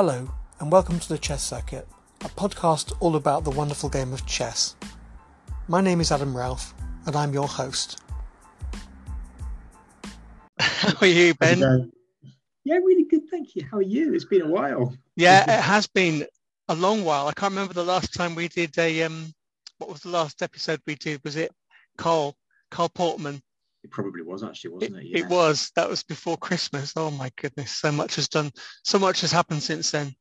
Hello, and welcome to the Chess Circuit, a podcast all about the wonderful game of chess. My name is Adam Raoof, and I'm your host. How are you, Ben? Yeah, really good. Thank you. How are you? It's been a while. Yeah, it has been a long while. I can't remember the last time we did a um. What was the last episode we did? Was it Carl Carl Portman? It probably was actually, wasn't it? It, it was. That was before Christmas. Oh my goodness, so much has done. So much has happened since then.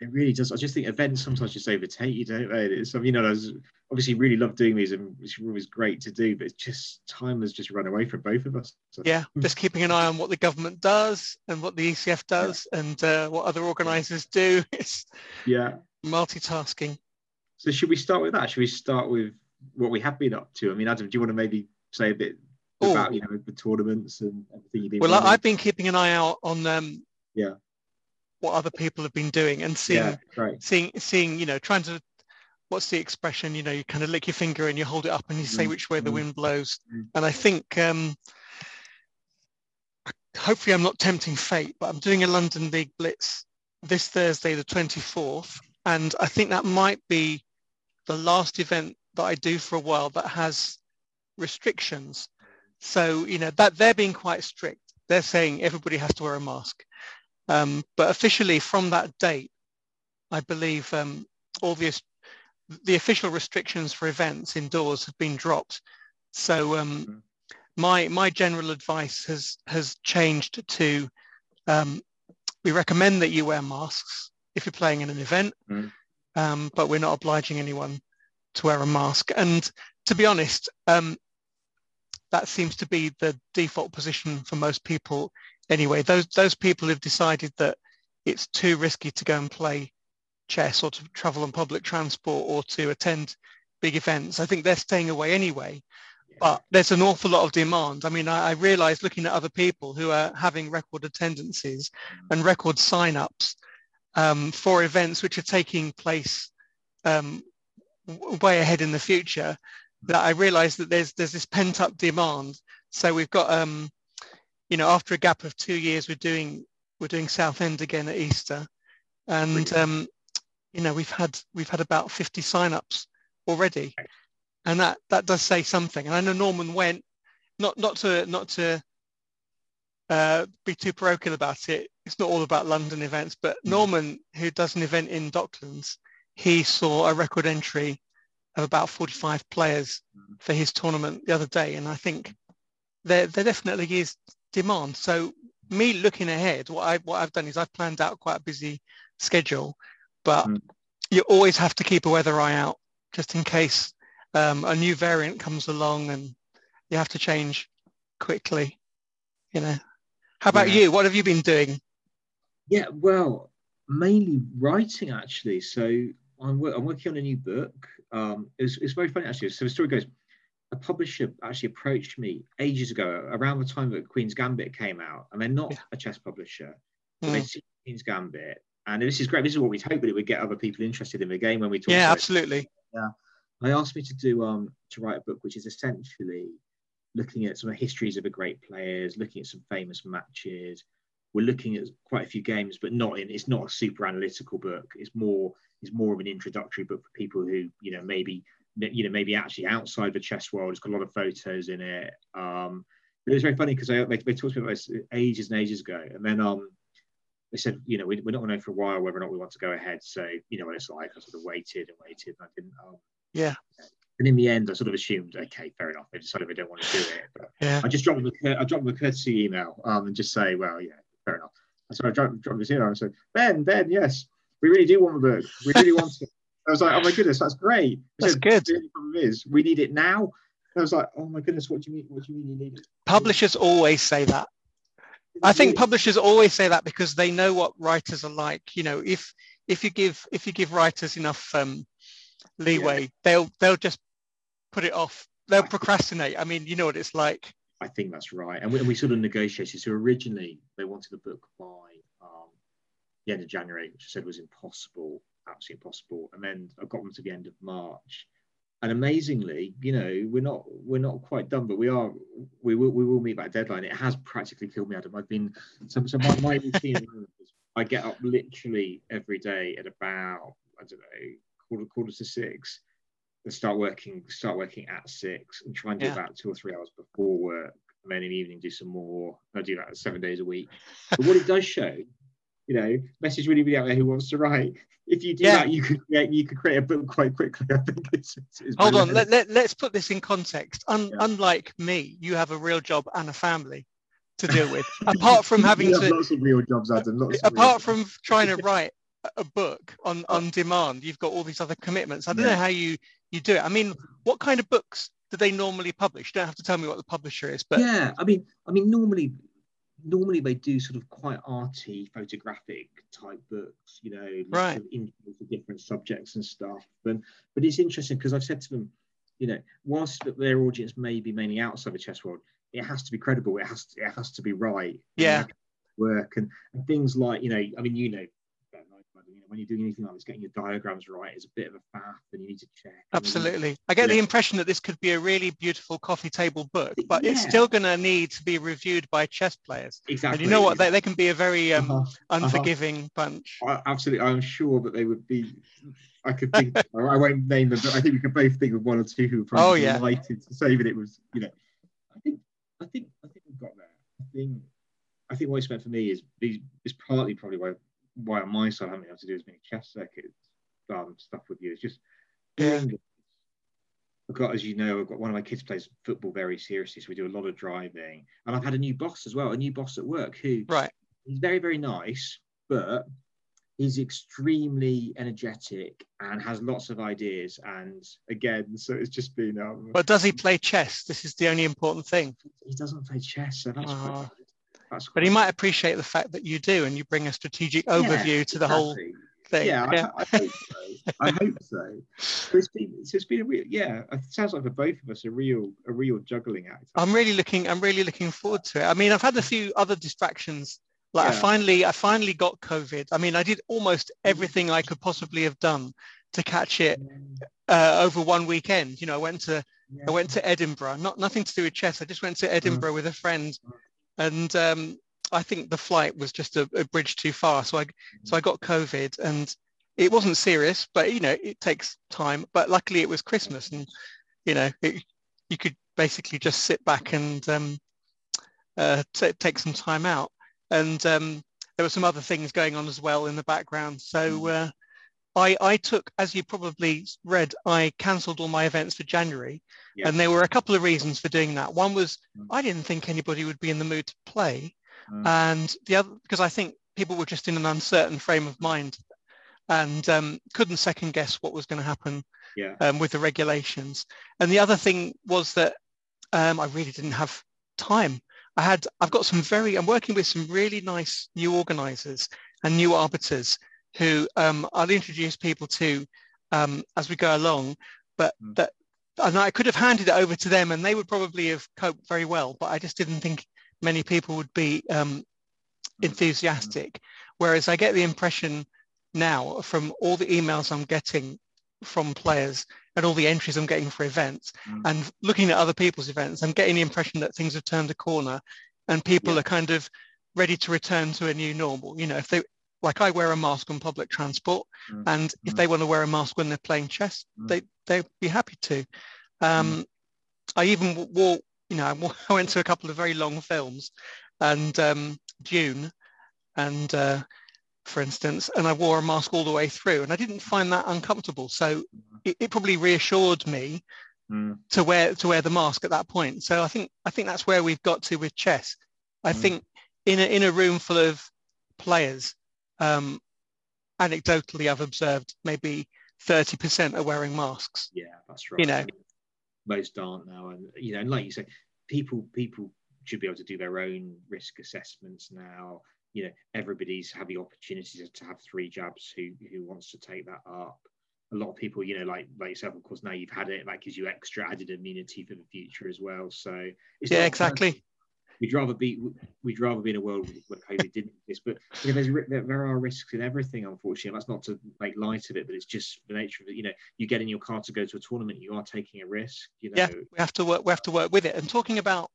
It really does. I just think events sometimes just overtake you, don't they? It's, you know, I was obviously really love doing these and it's always great to do, but it's just time has just run away from both of us. So. Yeah, just keeping an eye on what the government does and what the ECF does yeah. and uh, what other organisers do. It's yeah multitasking. So should we start with that? Should we start with what we have been up to? I mean, Adam, do you want to maybe say a bit Ooh. about you know the tournaments and everything you've been? Well, running? I've been keeping an eye out on um, yeah what other people have been doing and seeing yeah, seeing seeing you know trying to what's the expression you know you kind of lick your finger and you hold it up and you say mm. which way the mm. wind blows mm. and i think um hopefully i'm not tempting fate but i'm doing a london league blitz this thursday the 24th and i think that might be the last event that i do for a while that has restrictions so you know that they're being quite strict they're saying everybody has to wear a mask um, but officially from that date, I believe um, all the, the official restrictions for events indoors have been dropped. So um, mm-hmm. my, my general advice has, has changed to um, we recommend that you wear masks if you're playing in an event, mm. but we're not obliging anyone to wear a mask. And to be honest, um, that seems to be the default position for most people anyway, those those people who've decided that it's too risky to go and play chess or to travel on public transport or to attend big events, I think they're staying away anyway. Yeah. But there's an awful lot of demand. I mean, I, I realize looking at other people who are having record attendances mm-hmm. and record sign-ups um, for events which are taking place um, way ahead in the future, that I realize that there's there's this pent-up demand. So we've got um, you know, after a gap of two years, we're doing we're doing Southend again at Easter, and um, you know we've had we've had about 50 sign-ups already, and that that does say something. And I know Norman went, not not to not to uh, be too parochial about it. It's not all about London events, but mm. Norman, who does an event in Docklands, he saw a record entry of about 45 players mm. for his tournament the other day, and I think there there definitely is demand. So me looking ahead, what I what I've done is I've planned out quite a busy schedule, but mm. you always have to keep a weather eye out just in case um, a new variant comes along and you have to change quickly. You know. How about yeah. you? What have you been doing? Yeah, well, mainly writing actually. So I'm, I'm working on a new book. Um, it's, it's very funny actually. So the story goes a publisher actually approached me ages ago, around the time that Queen's Gambit came out, and they're not yeah. a chess publisher. Mm. they see Queen's Gambit, and this is great. This is what we'd hope that it would get other people interested in the game when we talk. Yeah, absolutely. It. Yeah, they asked me to do um to write a book, which is essentially looking at some histories of the great players, looking at some famous matches. We're looking at quite a few games, but not in. It's not a super analytical book. It's more. It's more of an introductory book for people who you know maybe you know maybe actually outside the chess world. It's got a lot of photos in it. Um, but it was very funny because they, they, they talked to me about this ages and ages ago, and then um, they said, you know, we, we're not going to know for a while whether or not we want to go ahead. So you know what it's like. I sort of waited and waited, and I didn't. Um, yeah. And in the end, I sort of assumed, okay, fair enough. They decided they don't want to do it. But yeah. I just dropped them a, I dropped them a courtesy email um, and just say, well, yeah, fair enough. So I dropped, dropped this email and said, Ben, Ben, yes, we really do want the book. We really want it. I was like, oh my goodness, that's great. That's said, good. The only problem is we need it now. I was like, oh my goodness, what do you mean? What do you mean you need it? Publishers always say that. I think publishers always say that because they know what writers are like. You know, if if you give if you give writers enough um, leeway, yeah. they'll they'll just put it off. They'll procrastinate. I mean, you know what it's like. I think that's right. And we, and we sort of negotiated. So originally they wanted the book by the end of January, which I said was impossible absolutely impossible. And then I got them to the end of March. And amazingly, you know, we're not we're not quite done, but we are we will we will meet that deadline. It has practically killed me, Adam. I've been so, so my, my routine is I get up literally every day at about I don't know quarter quarter to six and start working start working at six and try and do Yeah. about two or three hours before work and then in the evening do some more. I do that seven days a week. But what it does show, you know, message really really out there who wants to write. If you do Yeah. that, you could create you could create a book quite quickly. I think it's, it's, Hold on, let, let, let's put this in context. Un, Yeah. Unlike me, you have a real job and a family to deal with. apart from having to, lots of real jobs, Adam. Lots apart jobs. from trying to write a- a book on, on demand, you've got all these other commitments. I don't know how you, you do it. I mean, what kind of books do they normally publish? You don't have to tell me what the publisher is, but yeah, I mean, I mean, normally, normally they do sort of quite arty, photographic type books, you know, Right. of different subjects and stuff. But but it's interesting because I've said to them, you know, whilst their audience may be mainly outside the chess world, it has to be credible. It has to, it has to be right. Yeah. it has to Work and, and things like you know, I mean, you know. better than I do, you know, When you're doing anything like this, getting your diagrams right is a bit of a faff, and you need to check. and then you- absolutely. I get the impression that this could be a really beautiful coffee table book, but it's still going to need to be reviewed by chess players. Exactly. And you know what? They, they can be a very um, Uh-huh. unforgiving bunch. I, absolutely, I'm sure that they would be. I could think. I won't name them, but I think we could both think of one or two who would probably Oh, yeah. delighted to say that it was. You know, I think, I think, I think we've got there. I think, I think what it's meant for me is these is partly probably why why on my side I haven't been able to do as many chess circuits um, stuff with you. It's just Yeah. I've got, as you know, I've got one of my kids plays football very seriously, so we do a lot of driving. And I've had a new boss as well, a new boss at work who Right. he's very, very nice, but he's extremely energetic and has lots of ideas. And again, so it's just been um, But does he play chess? This is the only important thing. he doesn't play chess, so that's Oh. That's But he might appreciate the fact that you do and you bring a strategic overview to the whole thing. Yeah, I, I hope so. I hope so. So it's been, so it's been a real, yeah. It sounds like for both of us a real, a real juggling act. I'm really looking I'm really looking forward to it. I mean, I've had a few other distractions. Like I finally I finally got COVID. I mean, I did almost mm-hmm. everything I could possibly have done to catch it uh, over one weekend. You know, I went to Yeah. I went to Edinburgh. Not nothing to do with chess. I just went to mm. Edinburgh with a friend, mm. And um, I think the flight was just a, a bridge too far. So I so I got COVID, and it wasn't serious, but you know it takes time. But luckily it was Christmas, and you know it, you could basically just sit back and um, uh, t- take some time out. And um, there were some other things going on as well in the background. So. Uh, I, I took, as you probably read, I cancelled all my events for January. Yes. And there were a couple of reasons for doing that. One was Mm. I didn't think anybody would be in the mood to play. Mm. And the other, because I think people were just in an uncertain frame of mind and um, couldn't second guess what was going to happen yeah. um, with the regulations. And the other thing was that um, I really didn't have time. I had, I've got some very, I'm working with some really nice new organizers and new arbiters who um, I'll introduce people to um, as we go along, but Mm. that, and I could have handed it over to them and they would probably have coped very well, but I just didn't think many people would be um, Mm. enthusiastic. Whereas I get the impression now from all the emails I'm getting from players and all the entries I'm getting for events Mm. and looking at other people's events, I'm getting the impression that things have turned a corner and people Yeah. are kind of ready to return to a new normal. You know, if they like I wear a mask on public transport Mm. and if Mm. they want to wear a mask when they're playing chess, Mm. they they'd be happy to. Um, I even wore, you know, I went to a couple of very long films and um, Dune and uh, for instance, and I wore a mask all the way through and I didn't find that uncomfortable. So it, it probably reassured me Mm. to wear to wear the mask at that point. So I think I think that's where we've got to with chess. I Mm. think in a in a room full of players, um, anecdotally I've observed maybe 30% are wearing masks. Yeah, that's right. You know. Most aren't now, and you know, and like you say, people people should be able to do their own risk assessments now. You know, everybody's had the opportunity to, have three jabs. Who who wants to take that up? A lot of people, you know, like like yourself, of course. Now you've had it, that gives you extra added immunity for the future as well. So it's Yeah, exactly. We'd rather be we'd rather be in a world where COVID didn't exist, but you know, there's there, there are risks in everything. Unfortunately, that's not to make light of it, but it's just the nature of it. You know, you get in your car to go to a tournament, you are taking a risk. You know, Yeah, we have to work. We have to work with it. And talking about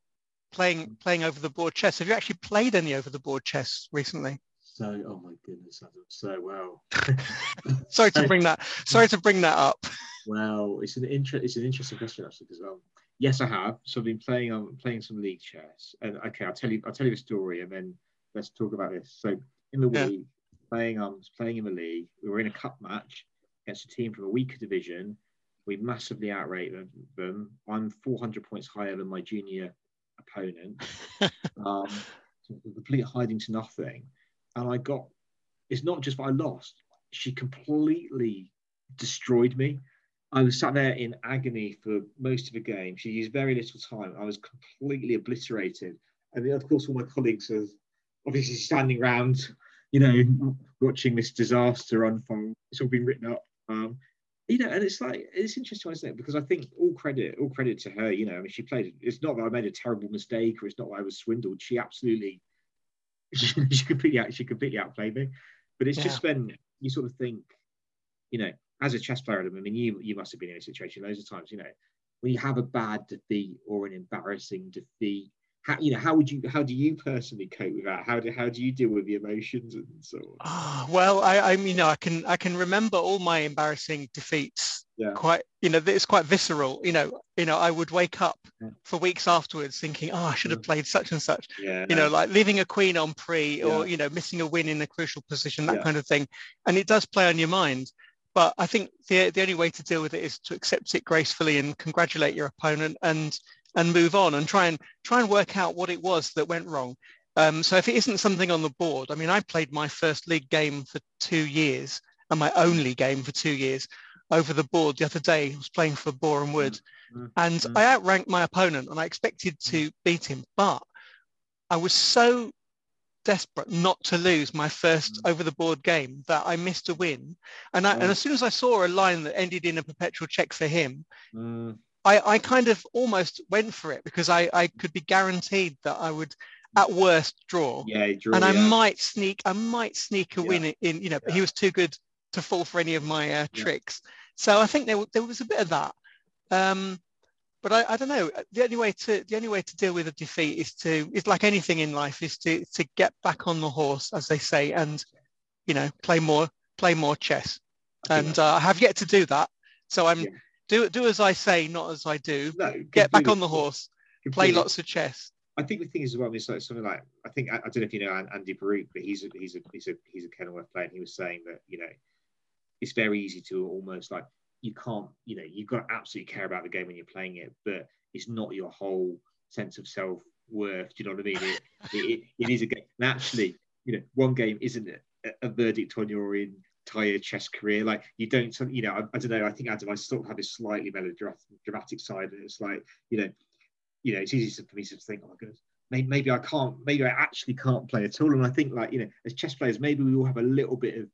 playing playing over the board chess, have you actually played any over the board chess recently? so oh my goodness, Adam, so well. sorry to bring that. Sorry to bring that up. Well, it's an inter- It's an interesting question actually because um, yes, I have. So I've been playing um playing some league chess, and okay, I'll tell you I'll tell you a story, and then let's talk about this. So in the yeah. week, playing um playing in the league, we were in a cup match against a team from a weaker division. We massively outrated them. I'm 400 points higher than my junior opponent. um, complete hiding to nothing. And I got, it's not just that I lost, she completely destroyed me. I was sat there in agony for most of the game. She used very little time. I was completely obliterated. And of course, all my colleagues are obviously standing around, you know, watching this disaster unfold. It's all been written up. Um, you know, and it's like it's interesting, isn't it? Because I think all credit, all credit to her. You know, I mean, she played. It's not that I made a terrible mistake, or it's not that I was swindled. She absolutely, she, she completely, she completely outplayed me. But it's yeah. just when you sort of think, you know, as a chess player, I mean, you you must have been in a situation loads of times. You know, when you have a bad defeat or an embarrassing defeat, how you know how would you how do you personally cope with that how do how do you deal with the emotions and so on oh, well i i mean you know i can i can remember all my embarrassing defeats yeah. quite you know it's quite visceral you know you know i would wake up yeah. for weeks afterwards thinking oh i should have mm. played such and such yeah, you know like leaving a queen en prise or you know missing a win in a crucial position that kind of thing and it does play on your mind but i think the, the only way to deal with it is to accept it gracefully and congratulate your opponent and and move on and try and try and work out what it was that went wrong. Um, so if it isn't something on the board, I mean, I played my first league game for two years and my only game for two years over the board the other day. I was playing for Boreham Wood mm-hmm. and mm-hmm. I outranked my opponent and I expected to beat him, but I was so desperate not to lose my first mm. over the board game that I missed a win. And, I, and as soon as I saw a line that ended in a perpetual check for him, mm. I, I kind of almost went for it because I, I could be guaranteed that I would at worst draw. Yeah, draw, and I yeah. might sneak, I might sneak a yeah. win in, you know, but he was too good to fall for any of my uh, tricks. So I think there, there was a bit of that. Um, but I, I don't know. The only way to the only way to deal with a defeat is to is like anything in life is to to get back on the horse, as they say, and you know play more play more chess. And uh, I have yet to do that. So I'm yeah do do as I say, not as I do. No, Get back on the horse. Play lots of chess. I think the thing is as well is like something like I think I, I, don't know if you know Andy Baruch, but he's a he's a he's a he's a Kenilworth player, and he was saying that you know it's very easy to almost like you can't you know you've got to absolutely care about the game when you're playing it, but it's not your whole sense of self worth. Do you know what I mean? It, it, it is a game. And actually, you know, one game isn't a, a verdict on your entire chess career. Like you don't, you know, I, I don't know. I think Adam, I sort of have this slightly melodramatic side, and it's like, you know, you know, it's easy for me to think, oh my goodness, maybe, maybe I can't, maybe I actually can't play at all. And I think, like, you know, as chess players, maybe we all have a little bit of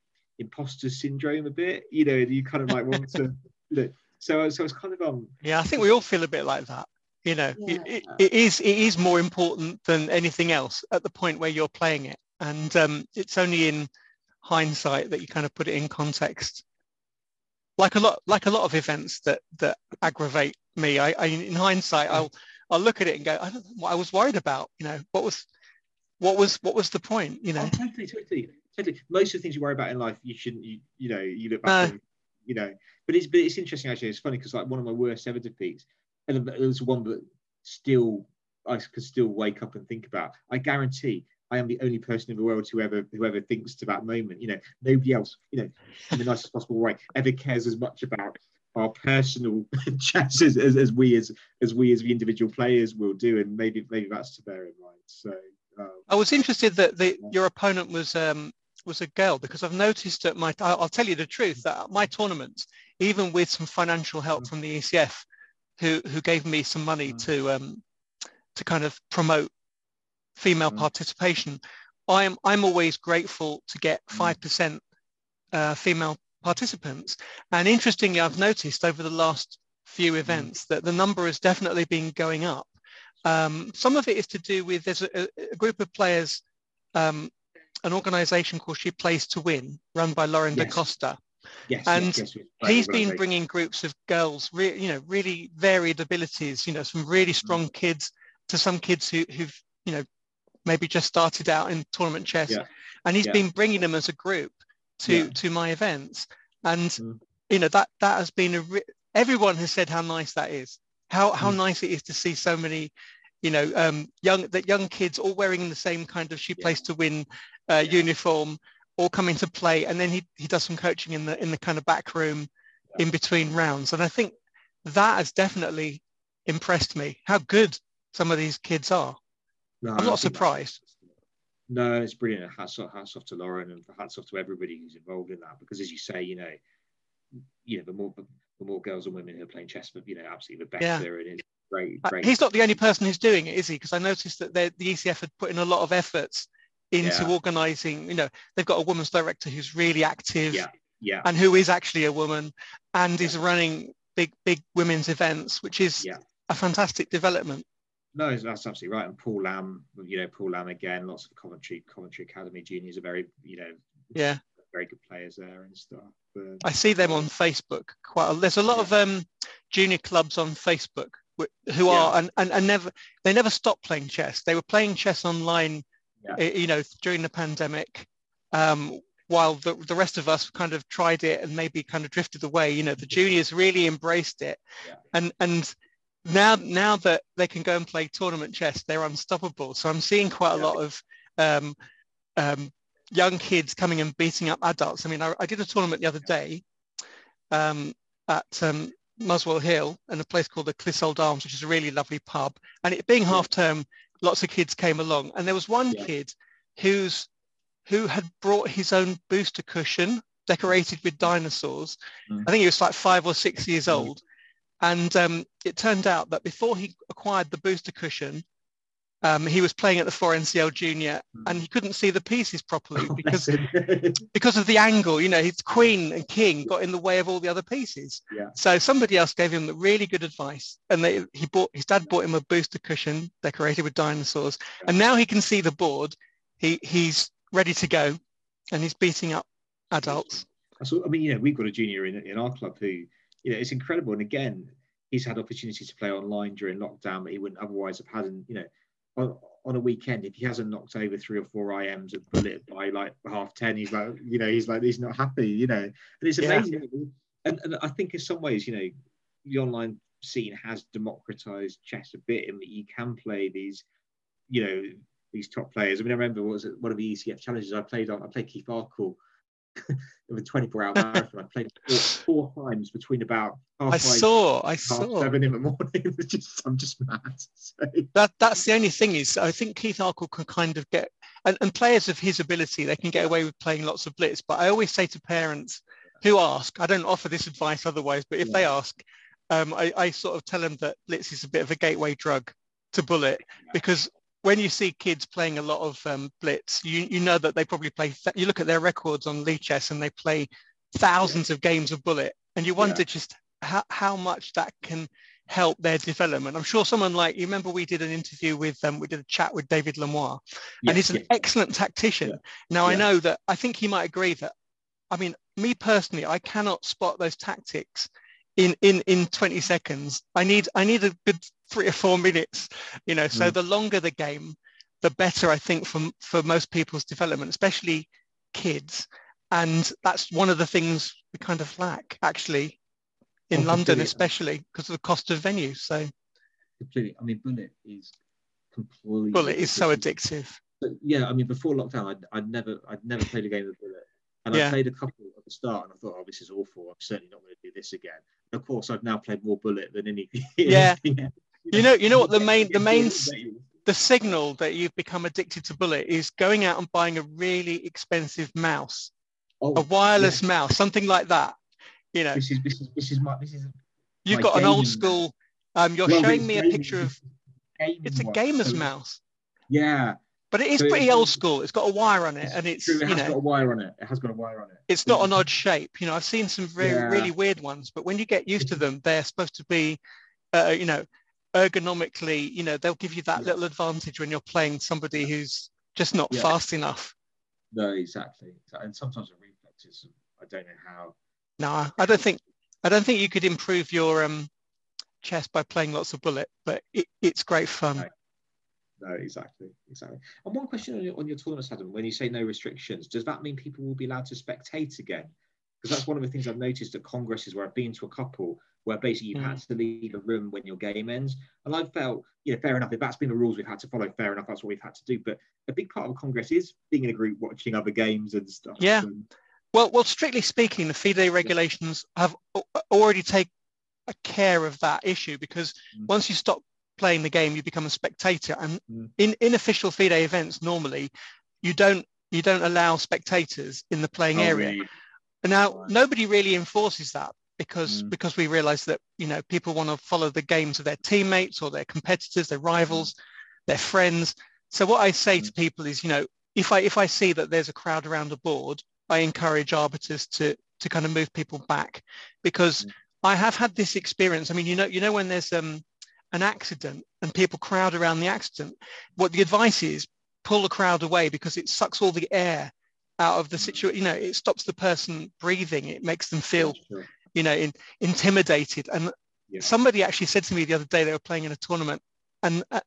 imposter syndrome, a bit. You know, you kind of like want to. You know, so, so it's kind of um. Yeah, I think we all feel a bit like that. You know, yeah. it, it is it is more important than anything else at the point where you're playing it, and um, it's only in hindsight that you kind of put it in context like a lot like a lot of events that that aggravate me i, I in hindsight i'll i'll look at it and go i don't know what i was worried about you know what was what was what was the point you know oh, totally totally totally. Most of the things you worry about in life you shouldn't you, you know you look back and, you know. But it's but it's interesting actually. It's funny because like one of my worst ever defeats and it was one that still i could still wake up and think about. I guarantee I am the only person in the world who ever who ever thinks to that moment. You know, nobody else, you know, in the nicest possible way, ever cares as much about our personal chances as, as we as as we as the individual players will do, and maybe maybe that's to bear in mind. So um, I was interested that the, your opponent was um, was a girl because I've noticed that my I'll tell you the truth that my tournament, even with some financial help mm. from the ECF, who who gave me some money mm. to um, to kind of promote female mm. participation. I'm, I'm always grateful to get 5% mm. uh, female participants. And interestingly, I've noticed over the last few events that the number has definitely been going up. Um, some of it is to do with there's a, a group of players, um, an organization called She Plays to Win, run by Lorin yes. Costa. Yes, and yes, yes, he's been bringing groups of girls, re- you know, really varied abilities, you know, some really strong kids to some kids who, who've, you know, maybe just started out in tournament chess. Yeah. and he's Yeah. been bringing them as a group to Yeah. to my events, and Mm. you know that that has been a re- everyone has said how nice that is, how how Mm. nice it is to see so many, you know, um, young that young kids all wearing the same kind of she plays to win uh, uniform, all come into play, and then he he does some coaching in the in the kind of back room in between rounds, and I think that has definitely impressed me. How good some of these kids are. No, I'm not surprised. No, it's brilliant. Hats off, hats off to Lorin and hats off to everybody who's involved in that. Because as you say, you know, you know, the more the more girls and women who are playing chess, but you know, absolutely the Yeah. better. And it's great, Uh, great. He's not the only person who's doing it, is he? Because I noticed that the ECF had put in a lot of efforts into Yeah. organising. You know, they've got a women's director who's really active Yeah, yeah, and who is actually a woman and is running big, big women's events, which is Yeah. a fantastic development. no, that's absolutely right. And Paul Lamb, you know, Paul Lamb again. Lots of Coventry, Coventry Academy juniors are very, you know, Yeah, very good players there and stuff. But, I see them on Facebook quite. A, there's a lot of um, junior clubs on Facebook who are and, and, and never they never stopped playing chess. They were playing chess online, Yeah. you know, during the pandemic, um, while the, the rest of us kind of tried it and maybe kind of drifted away. You know, the juniors really embraced it, Yeah. and and now now that they can go and play tournament chess, they're unstoppable. So I'm seeing quite a lot of um, um, young kids coming and beating up adults. I mean, I, I did a tournament the other day um, at um, Muswell Hill in a place called the Clissold Arms, which is a really lovely pub. And it being half term, lots of kids came along, and there was one Yeah. kid who's who had brought his own booster cushion decorated with dinosaurs. Mm. I think he was like five or six years Mm. old. And um, it turned out that before he acquired the booster cushion, um, he was playing at the 4NCL Junior Mm. and he couldn't see the pieces properly Oh, because because of the angle. You know, his queen and king got in the way of all the other pieces. Yeah. So somebody else gave him the really good advice, and they he bought his dad bought him a booster cushion decorated with dinosaurs, and now he can see the board. He he's ready to go, and he's beating up adults. I I mean, you know, we've got a junior in, in our club who, you know, it's incredible. And again, he's had opportunities to play online during lockdown that he wouldn't otherwise have had. And, you know, on, on a weekend, if he hasn't knocked over three or four IMs at bullet by like half 10, he's like, you know, he's like, he's not happy, you know. And it's Yeah. amazing. And, and I think in some ways, you know, the online scene has democratized chess a bit in that you can play these, you know, these top players. I mean, I remember what was it, one of the ECF challenges I played on, I played Keith Arkell of a 24 hour marathon. I played four, four times between about half I five, saw, I half saw. seven in the morning. Just, I'm just mad. So, That that's the only thing is I think Keith Arkell can kind of get and, and players of his ability they can get away with playing lots of blitz. But I always say to parents who ask, I don't offer this advice otherwise, but if they ask, um, I, I sort of tell them that blitz is a bit of a gateway drug to bullet because when you see kids playing a lot of um, blitz, you you know that they probably play. Th- you look at their records on Lichess and they play thousands of games of bullet, and you wonder Yeah. just how, how much that can help their development. I'm sure someone like you remember we did an interview with um, we did a chat with David Lemoir, and he's an yes. excellent tactician. Now I know that I think he might agree that I mean me personally I cannot spot those tactics in in in 20 seconds. I need I need a good three or four minutes, you know. So Mm. the longer the game, the better I think for for most people's development, especially kids. And that's one of the things we kind of lack actually in Oh, London, completely. especially because of the cost of venues. So completely. I mean, bullet is completely. bullet is so addictive. But yeah, I mean, before lockdown, I'd, I'd never, I'd never played a game of bullet, and Yeah. I played a couple at the start, and I thought, oh, this is awful. I'm certainly not going to do this again. And of course, I've now played more bullet than any. Yeah. You know, you know what the main the main all s- about- the signal that you've become addicted to bullet is going out and buying a really expensive mouse, Oh, a wireless mouse, something like that. You know, This is this is this is my this is. you've got an old school. Um, you're Well, showing me a picture of. It's a gamer's So- mouse, Yeah, but it is So pretty it's- old school. It's got a wire on it, and it's true. It you has got a wire on it. It has got a wire on it. it's not an odd shape. You know, I've seen some very Yeah. really weird ones, but when you get used to them, they're supposed to be, uh, you know, ergonomically. You know, they'll give you that Yeah. little advantage when you're playing somebody who's just not Yeah. fast enough. No, exactly. And sometimes the reflexes, I don't know how. No, I don't think I don't think you could improve your um, chess by playing lots of bullet, but it, it's great fun. No. No, exactly, exactly. And one question on your, on your tournaments, Adam, when you say no restrictions, does that mean people will be allowed to spectate again? Because that's one of the things I've noticed at congresses where I've been to a couple where basically you've mm. had to leave a room when your game ends. And I felt, you know, fair enough. If that's been the rules we've had to follow, fair enough. That's what we've had to do. But a big part of congress is being in a group, watching other games and stuff. Yeah. And, well, well, strictly speaking, the FIDE regulations have already taken care of that issue because mm. once you stop playing the game, you become a spectator. And mm. in, in official FIDE events, normally you don't you don't allow spectators in the playing oh, area. Really? Now, right. nobody really enforces that because mm. because we realize that you know people want to follow the games of their teammates or their competitors, their rivals, mm. their friends. So what I say mm. to people is, you know, if I if I see that there's a crowd around a board, I encourage arbiters to to kind of move people back because mm. I have had this experience. I mean, you know, you know when there's um, an accident and people crowd around the accident, what the advice is, pull the crowd away because it sucks all the air out of the mm. situation. You know, it stops the person breathing. It makes them feel you know, in, intimidated. And yeah. somebody actually said to me the other day they were playing in a tournament, and uh,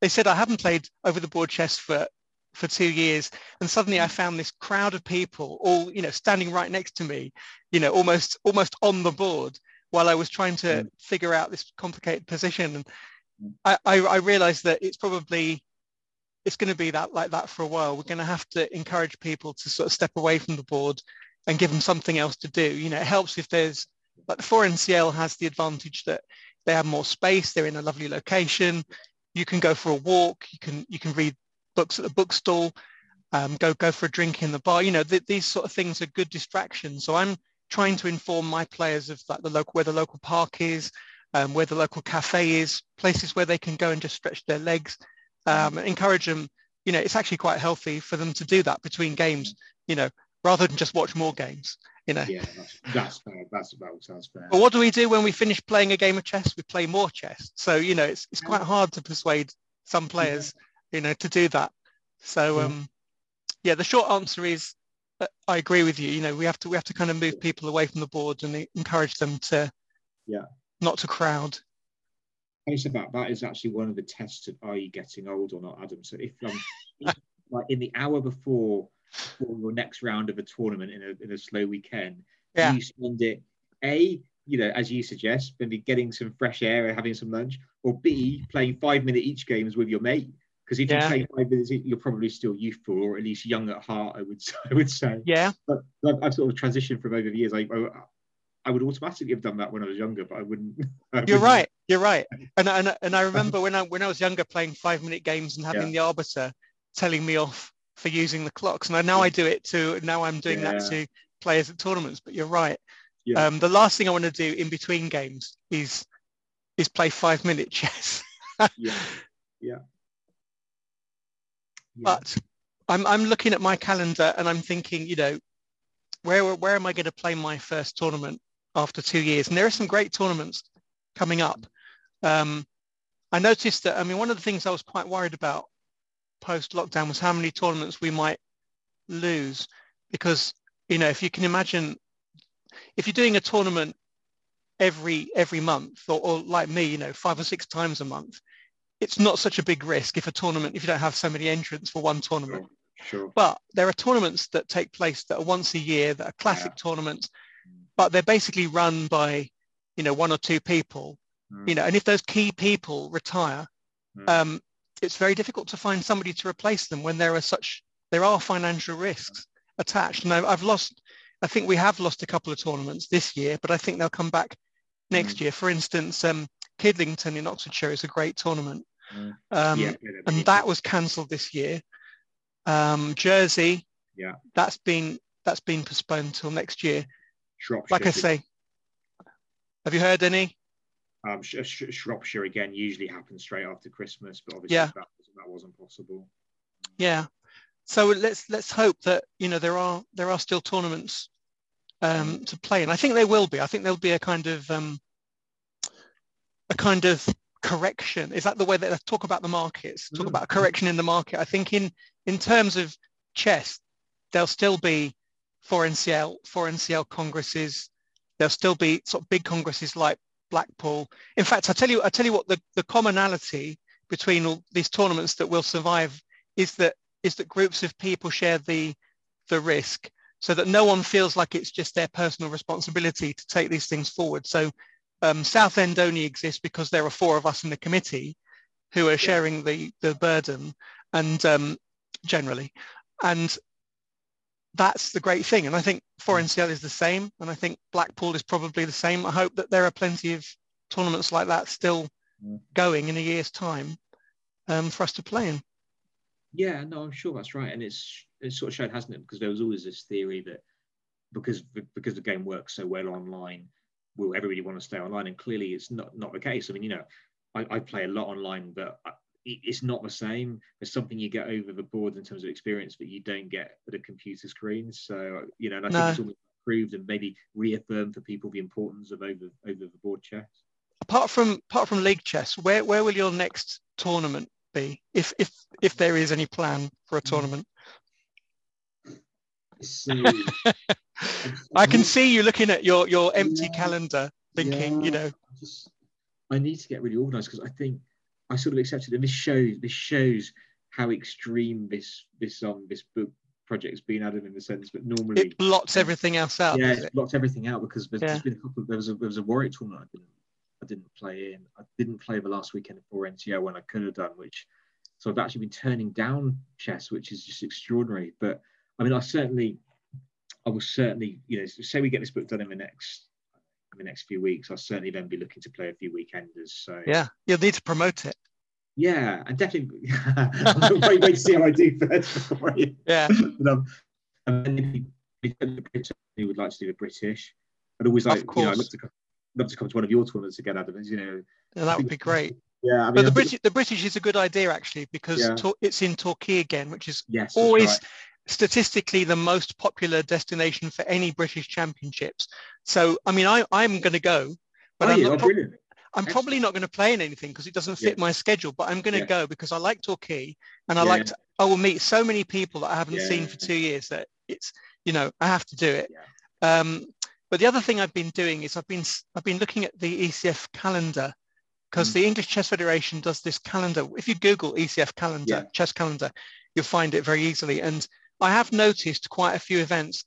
they said I haven't played over the board chess for for two years, and suddenly I found this crowd of people all you know standing right next to me, you know, almost almost on the board while I was trying to mm. figure out this complicated position. And mm. I, I, I realized that it's probably it's going to be that like that for a while. We're going to have to encourage people to sort of step away from the board and give them something else to do. You know, it helps if there's like the 4NCL has the advantage that they have more space. They're in a lovely location. You can go for a walk. You can you can read books at the bookstall. Um, go go for a drink in the bar. You know, th- these sort of things are good distractions. So I'm trying to inform my players of like the local where the local park is, um, where the local cafe is, places where they can go and just stretch their legs. Um, encourage them. You know, it's actually quite healthy for them to do that between games. You know, rather than just watch more games. You know. Yeah, that's, that's fair. That's about sounds fair. But what do we do when we finish playing a game of chess? We play more chess. So you know, it's it's quite hard to persuade some players, yeah. you know, to do that. So um, yeah, the short answer is uh, I agree with you. You know, we have to we have to kind of move people away from the board and encourage them to yeah not to crowd. Said that that is actually one of the tests of are you getting old or not, Adam. So if um, like in the hour before for your next round of a tournament in a, in a slow weekend, yeah. you spend it a you know as you suggest, maybe getting some fresh air and having some lunch, or b playing five minute each games with your mate. Because if yeah. you play five minutes, you're probably still youthful or at least young at heart. I would I would say. Yeah. But I've, I've sort of transitioned from over the years. I, I I would automatically have done that when I was younger, but I wouldn't. I You're right. You're right. And, and and I remember when I when I was younger playing five minute games and having yeah. the arbiter telling me off for using the clocks. And now I do it to now I'm doing yeah. that to players at tournaments. But you're right. Yeah. Um, the last thing I want to do in between games is is play five minute chess. yeah. yeah. Yeah. But I'm I'm looking at my calendar and I'm thinking, you know, where where am I going to play my first tournament after two years? And there are some great tournaments coming up. Um, I noticed that. I mean, one of the things I was quite worried about post lockdown was how many tournaments we might lose because you know if you can imagine if you're doing a tournament every every month or, or, like me you know five or six times a month it's not such a big risk if a tournament if you don't have so many entrants for one tournament sure, sure. but there are tournaments that take place that are once a year that are classic yeah. tournaments but they're basically run by you know one or two people mm. you know and if those key people retire mm. um, it's very difficult to find somebody to replace them when there are such there are financial risks attached. And I've lost, I think we have lost a couple of tournaments this year, but I think they'll come back next mm. year. For instance, um, Kidlington in Oxfordshire is a great tournament, mm. um, yeah, and that was cancelled this year. Um, Jersey, yeah, that's been that's been postponed till next year. Shropshire. Like I say, have you heard any? Um, Shropshire again usually happens straight after Christmas, but obviously yeah. that, that wasn't possible. Yeah. So let's let's hope that you know there are there are still tournaments um, to play, and I think there will be. I think there'll be a kind of um, a kind of correction. Is that the way that they talk about the markets? Talk mm. about a correction in the market. I think in in terms of chess, there'll still be 4NCL 4NCL congresses. There'll still be sort of big congresses like Blackpool. In fact, I tell you, I tell you what the, the commonality between all these tournaments that will survive is that is that groups of people share the the risk so that no one feels like it's just their personal responsibility to take these things forward. So um, Southend only exists because there are four of us in the committee who are sharing the, the burden and um, generally. And that's the great thing. And I think 4NCL is the same. And I think Blackpool is probably the same. I hope that there are plenty of tournaments like that still going in a year's time um, for us to play in. Yeah, no, I'm sure that's right. And it's it's sort of showed, hasn't it? Because there was always this theory that because because the game works so well online, will everybody want to stay online? And clearly, it's not not the case. I mean, you know, I, I play a lot online, but it's not the same. There's something you get over the board in terms of experience that you don't get at a computer screen. So you know, and I no. think it's almost proved and maybe reaffirmed for people the importance of over over the board chess. Apart from apart from league chess, where where will your next tournament be, if if if there is any plan for a hmm. tournament? So, I can see you looking at your your empty yeah, calendar, thinking, yeah, you know, I, just, I need to get really organised because I think I sort of accepted, and this shows this shows how extreme this this um this book project's been added in the sense, but normally it blots everything else out. Yeah, it blots everything out because there's, yeah. there's been a couple. Of, there was a there was a Warwick tournament I didn't I didn't play in. I didn't play the last weekend 4NCL when I could have done, which so I've actually been turning down chess, which is just extraordinary. But I mean, I certainly, I will certainly, you know, say we get this book done in the next in the next few weeks, I'll certainly then be looking to play a few weekenders. So yeah, you'll need to promote it. Yeah, and definitely. I'm wait, wait to see how I do first. yeah. but, um, and then if you would like to do the British, I'd always like, you know, I love to, love to come to one of your tournaments again, Adam. You know, yeah, that would be great. Yeah, I mean, but the British, the British is a good idea actually because yeah. it's in Torquay again, which is yes, always right. Statistically the most popular destination for any British championships. So, I mean, I, I'm going to go, but oh, I'm, yeah, not pro- I'm probably not going to play in anything because it doesn't fit yeah. my schedule. But I'm going to go because I like Torquay and I like to. I will meet so many people that I haven't seen for two years that it's you know I have to do it. Um, but the other thing I've been doing is I've been I've been looking at the ECF calendar because mm. the English Chess Federation does this calendar. If you Google ECF calendar, yeah. chess calendar, you'll find it very easily. And I have noticed quite a few events.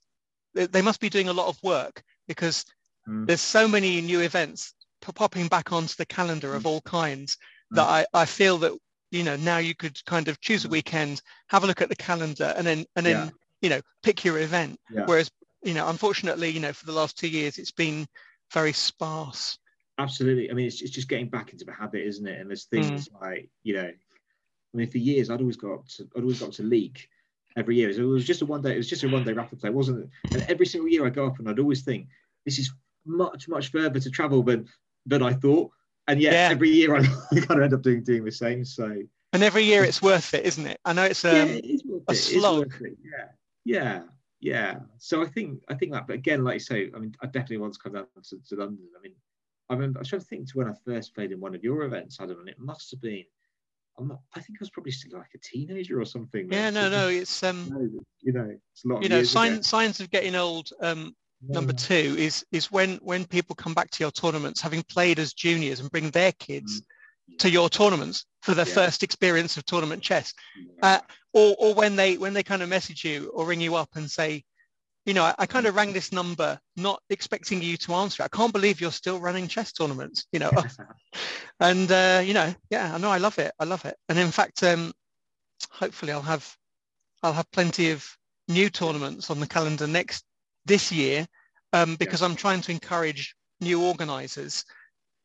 They must be doing a lot of work because mm. there's so many new events popping back onto the calendar of mm. all kinds mm. that I, I feel that you know now you could kind of choose a mm. weekend, have a look at the calendar, and then and then yeah. you know pick your event. Yeah. Whereas you know unfortunately you know for the last two years it's been very sparse. Absolutely. I mean, it's, it's just getting back into the habit, isn't it? And there's things mm. like, you know, I mean, for years I'd always got to, I'd always got to leak every year. It was just a one day, it was just a one day rapid play, wasn't it? And every single year I go up and I'd always think, this is much, much further to travel than than I thought. And yet yeah. every year I, kind of end up doing doing the same. So and every year it's worth it, isn't it? I know it's, um, yeah, it is a slog. Yeah, yeah, yeah. So I think I think that, but again, like you say, I mean, I definitely want to come down to, to London. I mean, I remember I was trying to think to when I first played in one of your events, Adam, and it must have been. I'm not. I think I was probably still like a teenager or something. Yeah, no, no. It's um. You know, it's a lot. You know, sign, signs of getting old. Um, yeah. number two is is when when people come back to your tournaments, having played as juniors, and bring their kids. Mm. To your tournaments for their yeah. first experience of tournament chess, uh, or or when they when they kind of message you or ring you up and say, you know, I, I, kind of rang this number not expecting you to answer. I can't believe you're still running chess tournaments, you know. and uh, you know, yeah, I know I love it. I love it. And in fact, um, hopefully I'll have I'll have plenty of new tournaments on the calendar next this year um, because yeah. I'm trying to encourage new organizers.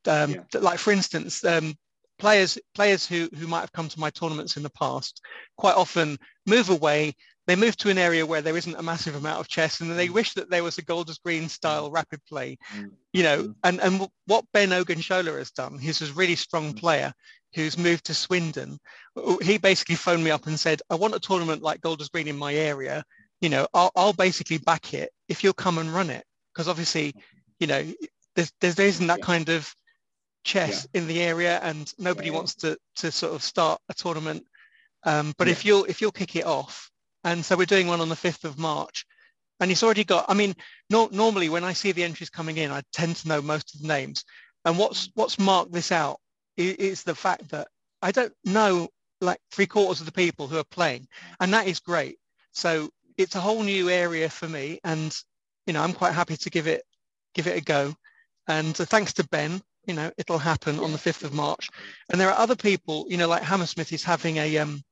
Um, yeah. Like for instance, um, players players who who might have come to my tournaments in the past quite often move away they move to an area where there isn't a massive amount of chess and they mm. wish that there was a Golders Green style rapid play, mm. you know, mm. and, and what Ben Ogunshola has done, he's a really strong player who's moved to Swindon. He basically phoned me up and said, I want a tournament like Golders Green in my area. You know, I'll, I'll basically back it if you'll come and run it. Because obviously, you know, there's, there's, there isn't that kind of chess yeah. in the area and nobody yeah. wants to, to sort of start a tournament. Um, but yeah. if you'll if you'll kick it off, and so we're doing one on the 5th of March. And it's already got, I mean, no, normally when I see the entries coming in, I tend to know most of the names. And what's, what's marked this out is, is the fact that I don't know like three quarters of the people who are playing, and that is great. So it's a whole new area for me, and you know I'm quite happy to give it give it a go. And uh, thanks to Ben, you know it'll happen on the 5th of March. And there are other people, you know, like Hammersmith is having a um,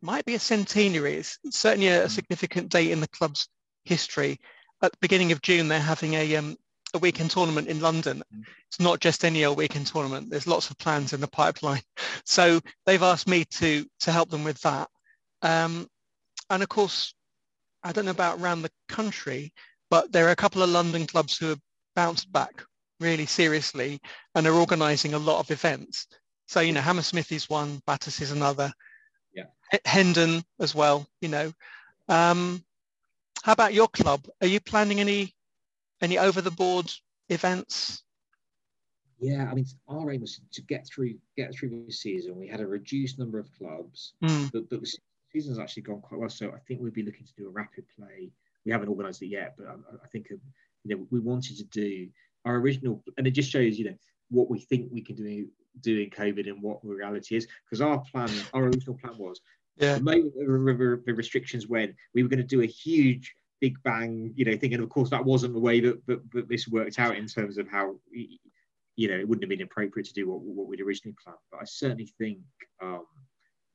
might be a centenary. It's certainly a, a significant date in the club's history. At the beginning of June, they're having a um, a weekend tournament in London. It's not just any old weekend tournament. There's lots of plans in the pipeline. So they've asked me to to help them with that. Um, and of course, I don't know about around the country, but there are a couple of London clubs who have bounced back really seriously and are organising a lot of events. So you know, Hammersmith is one, Battus is another. Yeah. Hendon as well. You know. Um, how about your club? Are you planning any any over the board events? Yeah, I mean, our aim was to get through get through the season. We had a reduced number of clubs, Mm. but, but the season's actually gone quite well. So I think we'd be looking to do a rapid play. We haven't organised it yet, but I, I think um, you know we wanted to do our original, and it just shows you know what we think we can do do in COVID and what reality is. Because our plan, our original plan was Yeah. the moment the, restrictions went, we were going to do a huge big bang, you know, thinking of course that wasn't the way that, that, that this worked out in terms of how, you know, it wouldn't have been appropriate to do what, what we'd originally planned. But I certainly think um,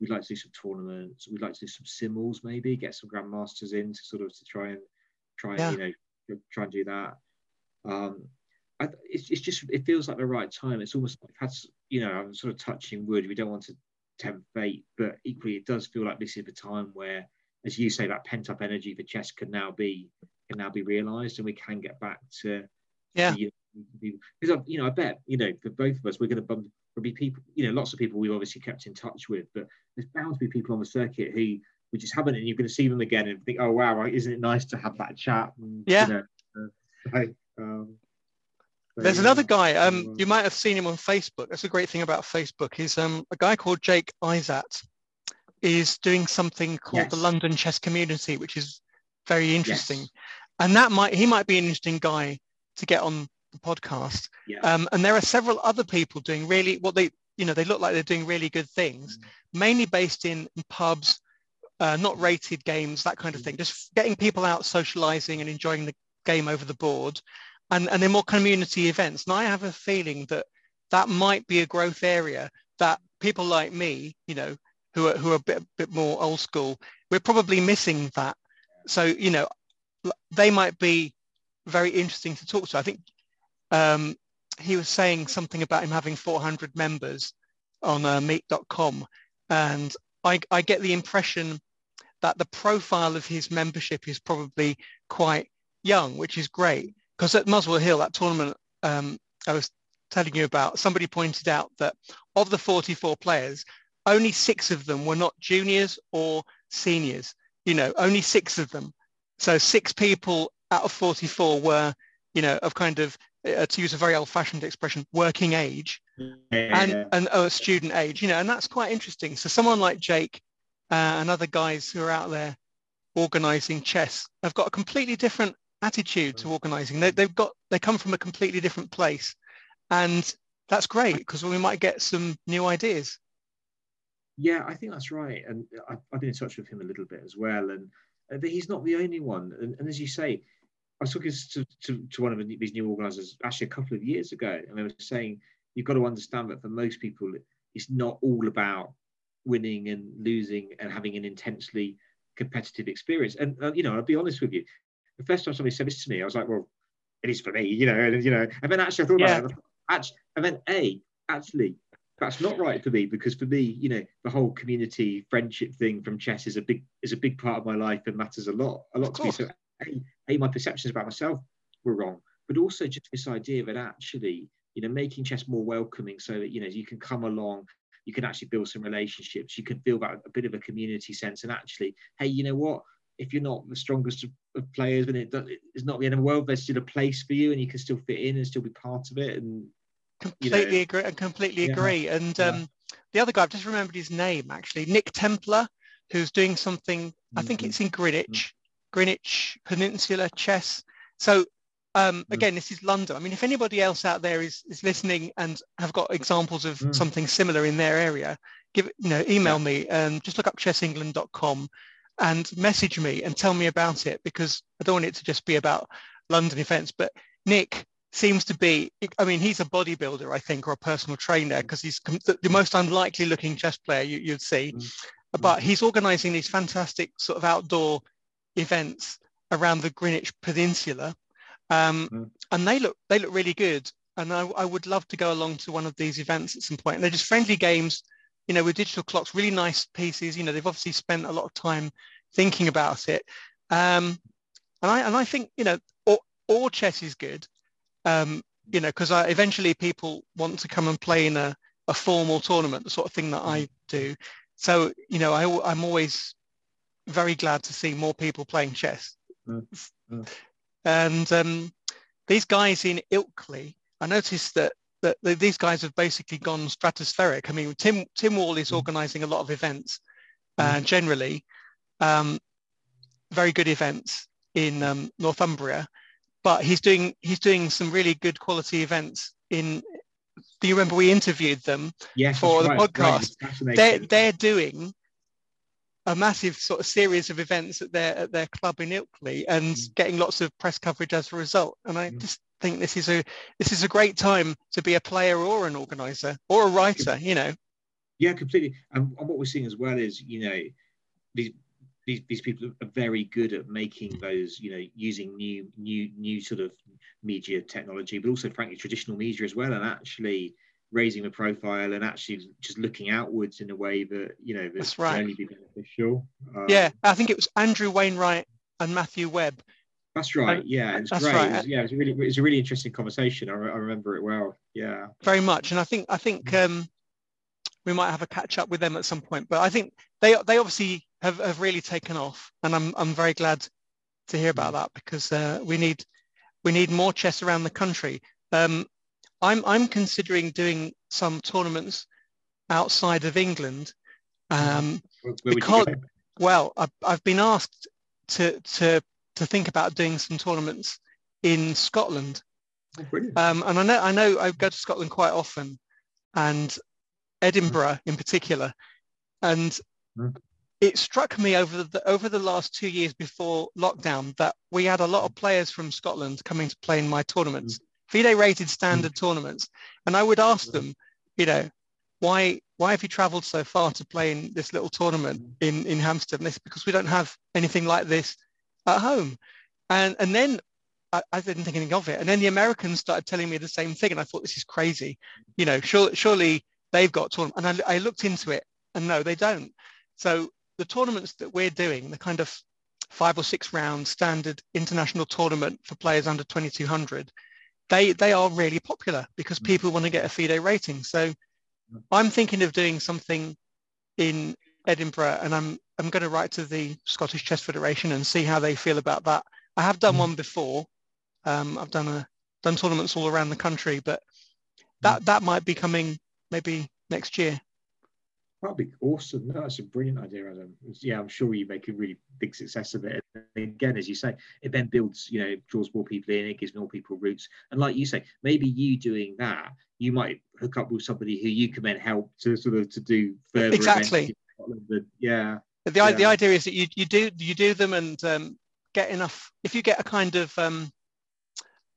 we'd like to do some tournaments. We'd like to do some simuls, maybe get some grandmasters in to sort of to try and try and Yeah. you know try and do that. Um, I, it's, it's just it feels like the right time. It's almost like had you know I'm sort of touching wood. We don't want to tempt fate, but equally it does feel like this is the time where, as you say, that pent up energy for chess can now be can now be realised, and we can get back to Yeah. because you know I bet you know for both of us we're going to bump there'll be people you know lots of people we've obviously kept in touch with, but there's bound to be people on the circuit who we just haven't, and you're going to see them again and think, oh wow, isn't it nice to have that chat? And, Yeah. You know, uh, so, um, There's another guy. Um, you might have seen him on Facebook. That's a great thing about Facebook. Is um, a guy called Jake Isat is doing something called the London Chess Community, which is very interesting. Yes. And that might he might be an interesting guy to get on the podcast. Yeah. Um, and there are several other people doing really what they you know they look like they're doing really good things, mainly based in pubs, uh, not rated games, that kind of thing. Just getting people out socializing and enjoying the game over the board, and and they're more community events. And I have a feeling that that might be a growth area that people like me, you know, who are who are a bit bit more old school, we're probably missing that. So you know, they might be very interesting to talk to. I think um, he was saying something about him having 400 members on uh, meet.com. And I, I get the impression that the profile of his membership is probably quite young, which is great. Because at Muswell Hill, that tournament um, I was telling you about, somebody pointed out that of the 44 players, only six of them were not juniors or seniors. You know, only six of them. So six people out of 44 were, you know, of kind of, uh, to use a very old-fashioned expression, working age and Yeah. and oh, student age, you know, and that's quite interesting. So someone like Jake uh, and other guys who are out there organizing chess have got a completely different attitude to organizing. They, they've got they come from a completely different place, and that's great because we might get some new ideas. Yeah, I think that's right. And I've, I've been in touch with him a little bit as well. And uh, he's not the only one. And, and as you say, I was talking to, to, to one of these new organisers actually a couple of years ago, and they were saying you've got to understand that for most people, it's not all about winning and losing and having an intensely competitive experience. And uh, you know, I'll be honest with you, the first time somebody said this to me, I was like, well, it is for me, you know, and you know, and then actually I thought Yeah. about it. Actually, and then a actually that's not right for me because for me, you know, the whole community friendship thing from chess is a big is a big part of my life and matters a lot, a lot Of to me. So, a, a, my perceptions about myself were wrong, but also just this idea that actually, you know, making chess more welcoming so that you know you can come along, you can actually build some relationships, you can feel that a bit of a community sense, and actually, hey, you know what? If you're not the strongest of, of players, then it it's not the end of the world. There's still a place for you, and you can still fit in and still be part of it. And Completely agree. I completely Yeah. agree. And Yeah. um, the other guy, I've just remembered his name actually, Nick Templar, who's doing something. I think Mhm. it's in Greenwich, Greenwich Peninsula Chess. So um, Mm. again, this is London. I mean, if anybody else out there is is listening and have got examples of Mm. something similar in their area, give you know email yeah. me and just look up chessengland.com and message me and tell me about it because I don't want it to just be about London events. But Nick seems to be, I mean, he's a bodybuilder, I think, or a personal trainer because he's the most unlikely looking chess player you, would see. Mm-hmm. But he's organizing these fantastic sort of outdoor events around the Greenwich Peninsula. Um, mm-hmm. And they look, they look really good. And I, I would love to go along to one of these events at some point. And they're just friendly games you know, with digital clocks, really nice pieces. You know, they've obviously spent a lot of time thinking about it. Um, and I and I think you know, all, chess is good. Um, you know, because eventually people want to come and play in a, a formal tournament, the sort of thing that I do. So you know, I, I'm always very glad to see more people playing chess. Mm. Mm. And um, these guys in Ilkley, I noticed that that, these guys have basically gone stratospheric. I mean, Tim Tim Wall is mm. organising a lot of events, uh, mm. generally, um, very good events in um, Northumbria, but he's doing he's doing some really good quality events in. Do you remember we interviewed them yes, for the right, podcast? Right. They're they're doing a massive sort of series of events at their at their club in Ilkley and mm. getting lots of press coverage as a result. And I mm. just think this is a this is a great time to be a player or an organizer or a writer you know? Yeah completely. And, and what we're seeing as well is you know these these, these people are very good at making those you know using new new new sort of media technology but also frankly traditional media as well and actually raising the profile and actually just looking outwards in a way that you know that's right. only be beneficial. Um, yeah i think it was andrew wainwright and matthew webb that's right. Yeah, it's great. Right. It was, yeah, it was really, it was a really interesting conversation. I, I remember it well. Yeah. Very much, and I think I think mm. um, we might have a catch up with them at some point. But I think they they obviously have, have really taken off, and I'm I'm very glad to hear about mm. that because uh, we need we need more chess around the country. Um, I'm I'm considering doing some tournaments outside of England mm. um, because well I've, I've been asked to to to think about doing some tournaments in Scotland. Oh, um, and I know I know I go to Scotland quite often, and Edinburgh in particular, and mm. it struck me over the over the last two years before lockdown that we had a lot of players from Scotland coming to play in my tournaments, mm. FIDE rated standard mm. tournaments, and I would ask them, you know, why why have you travelled so far to play in this little tournament in in Hampstead? And this because we don't have anything like this at home. And, and then I, I, didn't think anything of it. And then the Americans started telling me the same thing. And I thought, this is crazy. You know, sure, surely they've got tournament. And I, I looked into it and no, they don't. So the tournaments that we're doing, the kind of five or six round standard international tournament for players under 2200, they, they are really popular because mm. people want to get a FIDE rating. So I'm thinking of doing something in Edinburgh and I'm I'm going to write to the Scottish Chess Federation and see how they feel about that. I have done mm. one before. Um, I've done a done tournaments all around the country, but that mm. that might be coming maybe next year. That'd be awesome. No, that's a brilliant idea, Adam. Yeah, I'm sure you make a really big success of it. And again, as you say, it then builds, you know, draws more people in, it gives more people roots. And like you say, maybe you doing that, you might hook up with somebody who you can then help to sort of to do further. Exactly. Yeah. The, yeah. the idea is that you, you do you do them and um, get enough. If you get a kind of um,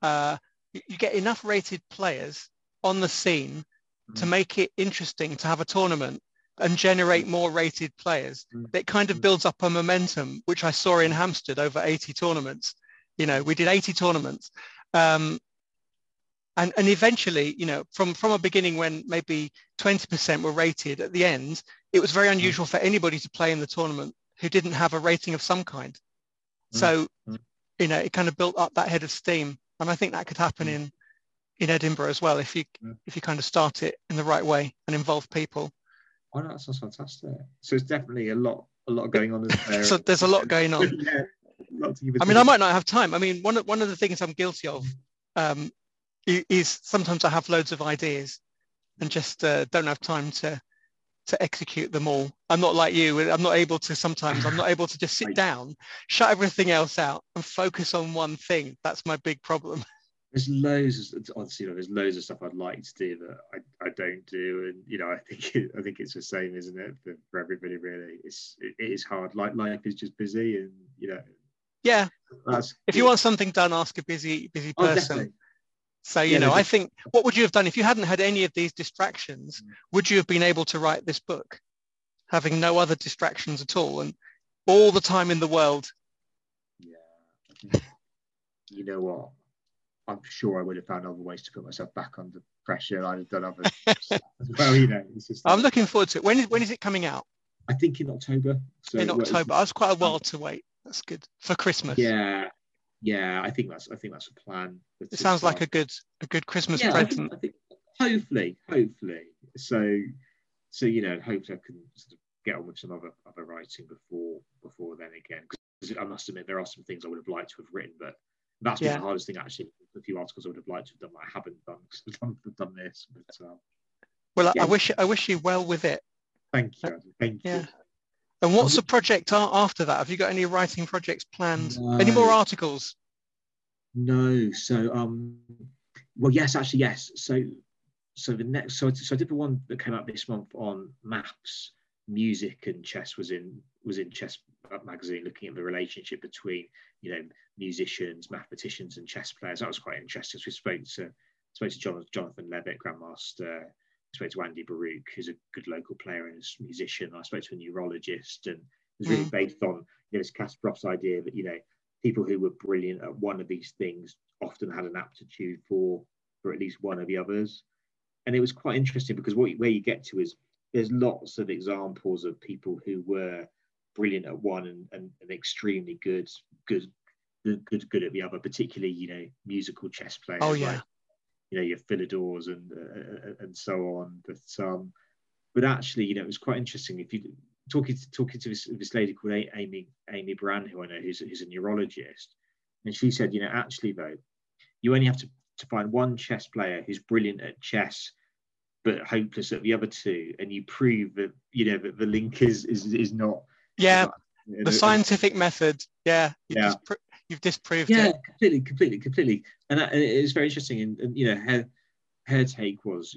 uh, you get enough rated players on the scene mm. to make it interesting to have a tournament and generate more rated players. Mm. It kind of builds up a momentum, which I saw in Hampstead over 80 tournaments. You know, we did 80 tournaments. Um, and, and eventually, you know, from, from a beginning when maybe 20% were rated at the end, it was very mm. unusual for anybody to play in the tournament who didn't have a rating of some kind. Mm. So, mm. you know, it kind of built up that head of steam. And I think that could happen in, in Edinburgh as well if you if you kind of start it in the right way and involve people. Oh, that sounds fantastic. So it's definitely a lot a lot going on there. so there's a lot going on. yeah, I mean, I might not have time. I mean, one of, one of the things I'm guilty of um, is sometimes I have loads of ideas and just uh, don't have time to to execute them all. I'm not like you. I'm not able to sometimes, I'm not able to just sit down, shut everything else out and focus on one thing. That's my big problem. there's loads of honestly, you know, there's loads of stuff I'd like to do that I, I don't do, and you know, I think it, I think it's the same, isn't it, for, for everybody? Really, it's it, it is hard. Like life is just busy, and you know. Yeah. if you want something done, ask a busy busy oh, person. Oh, so you yeah, know, I think what would you have done if you hadn't had any of these distractions? Mm. Would you have been able to write this book, having no other distractions at all, and all the time in the world? Yeah. You know what? I'm sure I would have found other ways to put myself back under pressure. I'd have done other stuff as well. You know, I'm looking forward to it. When is when is it coming out? I think in October. So in October, I was quite a while to wait. That's good for Christmas. Yeah, yeah. I think that's I think that's a plan. It sounds like a good a good Christmas yeah, present. I think, I think hopefully, hopefully. So, so you know, hopefully I can sort of get on with some other other writing before before then again. Because I must admit there are some things I would have liked to have written, but that's been yeah. the hardest thing actually. A few articles I would have liked to have done that I haven't done because I've done, this. But, uh, well, yeah. I wish I wish you well with it. Thank you. Thank yeah. you. And what's the project after that? Have you got any writing projects planned? No. Any more articles? No. So, um, well, yes, actually, yes. So, so the next, so, so I did the one that came out this month on maps, music, and chess was in was in Chess magazine, looking at the relationship between you know musicians, mathematicians, and chess players. That was quite interesting. So we spoke to spoke to Jonathan, Jonathan Levitt, Grandmaster. Spoke to Andy Baruch, who's a good local player and a musician. I spoke to a neurologist, and it was really mm. based on you know, this Kasparov's idea that you know people who were brilliant at one of these things often had an aptitude for for at least one of the others. And it was quite interesting because what where you get to is there's lots of examples of people who were brilliant at one and, and, and extremely good good good good at the other, particularly you know musical chess players. Oh yeah. Like, you know your Philidors and uh, and so on. But um, but actually, you know, it was quite interesting. If you talking to, talking to this, this lady called Amy Amy Brand, who I know who's, who's a neurologist, and she said, you know, actually though, you only have to to find one chess player who's brilliant at chess but hopeless at the other two, and you prove that you know that the link is is, is not. Yeah, the scientific method. Yeah, you yeah. Just you've disproved yeah, it. completely, completely, completely. And, that, and it's very interesting. And, and, you know, her her take was,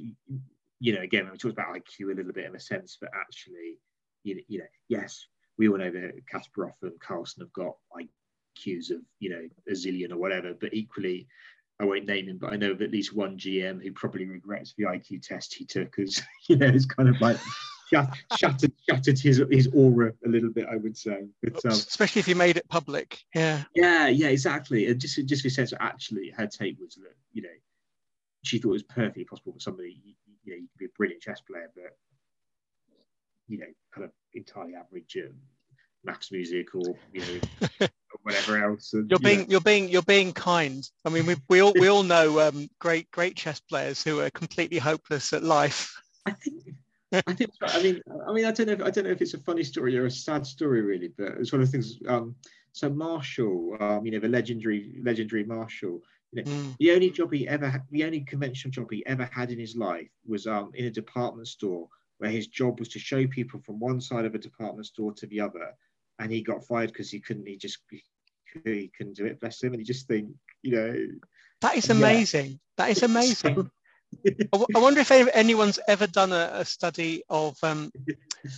you know, again, we talked about IQ a little bit in a sense, but actually, you know, you know yes, we all know that Kasparov and Carlsen have got IQs of, you know, a zillion or whatever, but equally, I won't name him, but I know of at least one GM who probably regrets the IQ test he took because, you know, it's kind of like shattered shattered his his aura a little bit, I would say. But, um, Especially if you made it public. Yeah. Yeah, yeah, exactly. And just just for sense, actually, her take was that you know she thought it was perfectly possible for somebody you know you could be a brilliant chess player, but you know kind of entirely average um, maths music or you know. whatever else. And, you're being you are being you're being kind. I mean, we, we all we all know um, great great chess players who are completely hopeless at life. I think I think. I mean, I mean, I don't know. If, I don't know if it's a funny story or a sad story, really. But it's one of the things. Um, so Marshall, um, you know, the legendary, legendary Marshall. You know, mm. the only job he ever, had, the only conventional job he ever had in his life was um, in a department store, where his job was to show people from one side of a department store to the other, and he got fired because he couldn't. He just he couldn't do it. Bless him. And you just think, you know, that is amazing. Yeah. That is amazing. I wonder if anyone's ever done a, a study of um,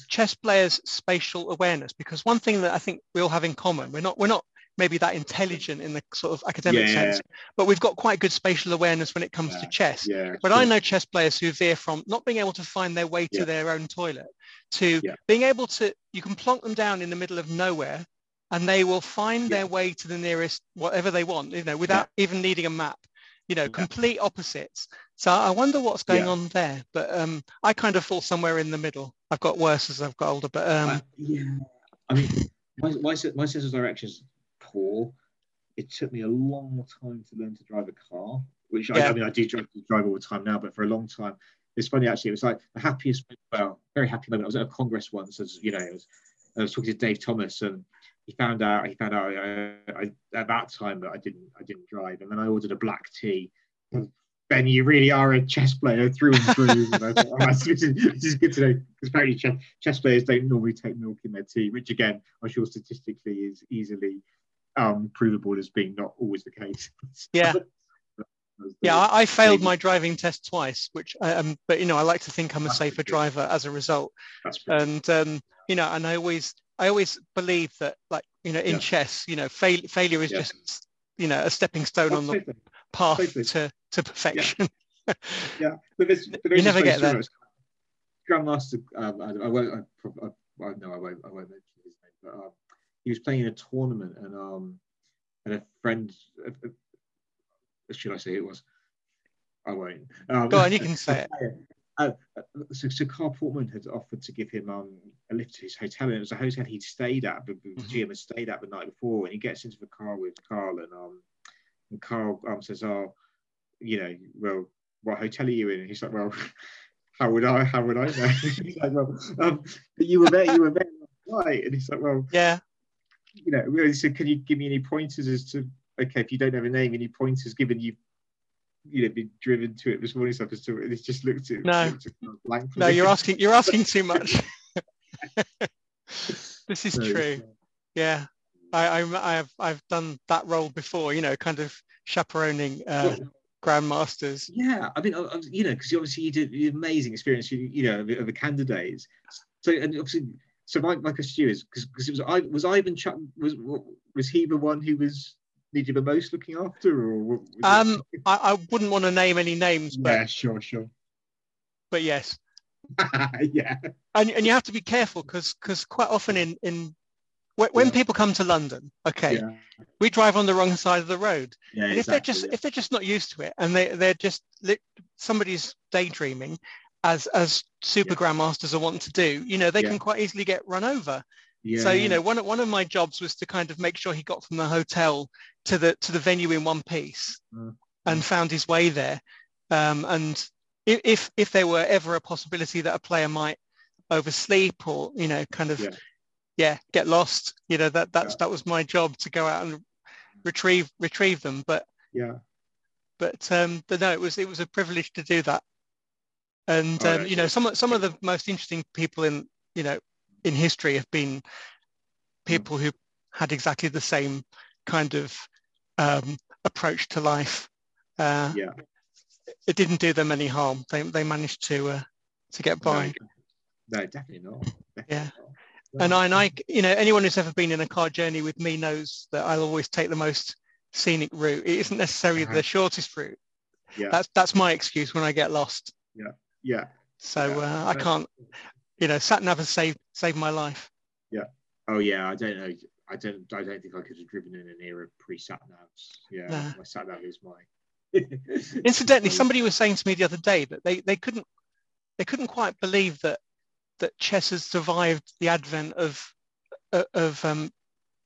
chess players' spatial awareness, because one thing that I think we all have in common, we're not we're not maybe that intelligent in the sort of academic yeah. sense, but we've got quite good spatial awareness when it comes yeah. to chess. Yeah, but. I know chess players who veer from not being able to find their way to their own toilet to being able to, you can plonk them down in the middle of nowhere and they will find their way to the nearest whatever they want, you know, without even needing a map you know, complete opposites. So I wonder what's going yeah. on there. But um, I kind of fall somewhere in the middle. I've got worse as I've got older. But um, uh, yeah, I mean, my, my, my sense of direction is poor. It took me a long time to learn to drive a car, which yeah. I, I, mean, I do drive, drive all the time now, but for a long time, it's funny actually. It was like the happiest, well, very happy moment. I was at a congress once, as you know, I was, I was talking to Dave Thomas, and he found out he found out I, I, at that time that I didn't I didn't drive, and then I ordered a black tea. Ben, you really are a chess player through and through. and I thought, oh, this, is, good to know because apparently chess, chess, players don't normally take milk in their tea, which again I'm sure statistically is easily um, provable as being not always the case. Yeah. yeah, I, I failed my driving test twice, which um, but you know, I like to think I'm a safer driver as a result. And um, you know, and I always, I always believe that, like you know, in yeah. chess, you know, fail, failure is yeah. just you know a stepping stone on the path to to perfection. Yeah, yeah. but, there's, but there's you never get there. Grandmaster, um, I, I, won't. I, I, I, no, I won't. I won't mention his name. But um, he was playing in a tournament, and um, and a friend, uh, uh, should I say it was? I won't. Um, Go on, you can say it. Uh, so, so Carl Portman had offered to give him um, a lift to his hotel, and it was a hotel he'd stayed at, but mm-hmm. GM had stayed at the night before. And he gets into the car with Carl, and um, and Carl um, says, "Oh, you know, well, what hotel are you in?" And he's like, "Well, how would I? How would I know?" he's like, "Well, um, but you were there. You were there right." And he's like, "Well, yeah." You know, really, so can you give me any pointers as to okay, if you don't have a name, any pointers given you you know been driven to it this morning stuff as to it just looked at no looked no you're asking you're asking too much this is true yeah I, I have I've done that role before you know kind of chaperoning uh, grandmasters. yeah I mean you know because obviously you did an amazing experience you, you know of, of the candidates. So and obviously so my, my question is because it was I was Ivanchuk was was he the one who was needed the most looking after, or um, I, I, wouldn't want to name any names, but yeah, sure, sure. But yes, yeah, and and you have to be careful because because quite often in in when, yeah. people come to London, okay, yeah. we drive on the wrong side of the road, yeah, and if exactly, they're just if they're just not used to it, and they they're just somebody's daydreaming, as as super grandmasters are wanting to do, you know, they can quite easily get run over. So you know, one one of my jobs was to kind of make sure he got from the hotel to the to the venue in one piece mm. and found his way there. Um, and if if there were ever a possibility that a player might oversleep or you know kind of yeah, get lost, you know that that's yeah. that was my job to go out and retrieve retrieve them. But yeah, but um, but no, it was it was a privilege to do that. And oh, um, you know some some of the most interesting people in you know in history have been people who had exactly the same kind of um, approach to life. Uh, yeah, it didn't do them any harm. They they managed to uh, to get by. No, no definitely not. Definitely yeah. Not. And I, and I, you know, anyone who's ever been in a car journey with me knows that I'll always take the most scenic route. It isn't necessarily uh-huh. the shortest route. Yeah. That's that's my excuse when I get lost. Yeah. Yeah. So yeah. Uh, I can't you know, sat nav has saved saved my life. Yeah. Oh yeah. I don't know. I don't. I don't think I could have driven in an era pre sat navs. Yeah. Nah. My sat nav is my. Incidentally, somebody was saying to me the other day that they, they couldn't they couldn't quite believe that that chess has survived the advent of of um,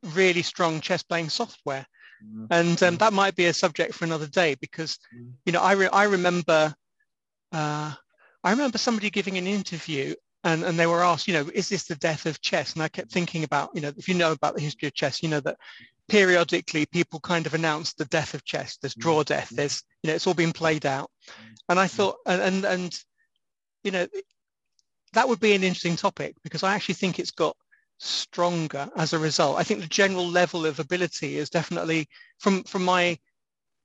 really strong chess playing software, mm-hmm. and um, that might be a subject for another day because mm-hmm. you know I re- I remember uh, I remember somebody giving an interview and, and they were asked, you know, is this the death of chess? And I kept thinking about, you know, if you know about the history of chess, you know that periodically people kind of announce the death of chess. There's draw mm-hmm. death. There's, you know, it's all been played out. And I thought, and, and, and you know, that would be an interesting topic because I actually think it's got stronger as a result. I think the general level of ability is definitely, from from my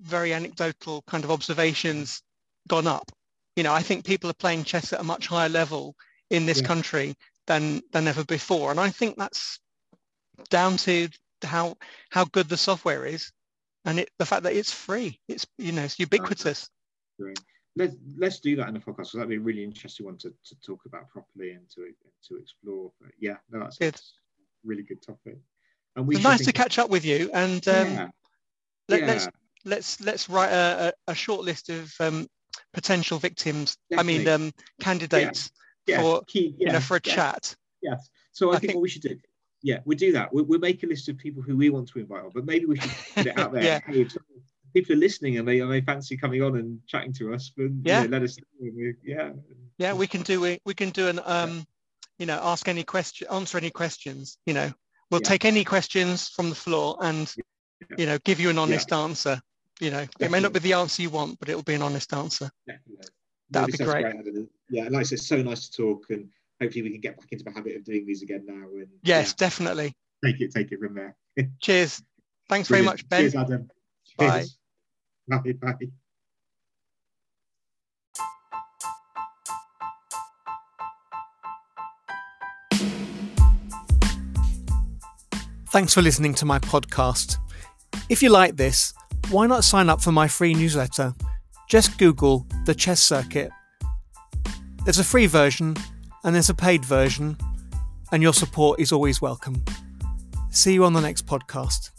very anecdotal kind of observations, gone up. You know, I think people are playing chess at a much higher level in this yeah. country than than ever before. And I think that's down to how how good the software is and it, the fact that it's free. It's you know it's ubiquitous. Great. Let's let's do that in the podcast because that'd be a really interesting one to, to talk about properly and to to explore. But yeah, no, that's good. a really good topic. And we it's nice to catch up with you and um, yeah. Let, us yeah. let's, let's let's write a, a, short list of um, potential victims. Definitely. I mean um, candidates yeah, for key, you know for a chat. Yes. So I, I think, think, what we should do, yeah, we do that. We, make a list of people who we want to invite on, but maybe we should put it out there. yeah. Hey, people are listening and they, and they fancy coming on and chatting to us, but yeah, you know, let us know. We, yeah. Yeah, we can do we, we can do an um, you know, ask any question, answer any questions. You know, we'll take any questions from the floor and you know give you an honest answer. You know, Definitely. it may not be the answer you want, but it'll be an honest answer. Definitely. That'd be great. great yeah, like I said, it's so nice to talk, and hopefully we can get back into the habit of doing these again now. And yes, yeah, definitely. Take it, take it from there. Cheers. Thanks Brilliant. very much, Ben. Cheers, Adam. Cheers. Bye bye. Thanks for listening to my podcast. If you like this, why not sign up for my free newsletter? Just Google the chess circuit. There's a free version and there's a paid version, and your support is always welcome. See you on the next podcast.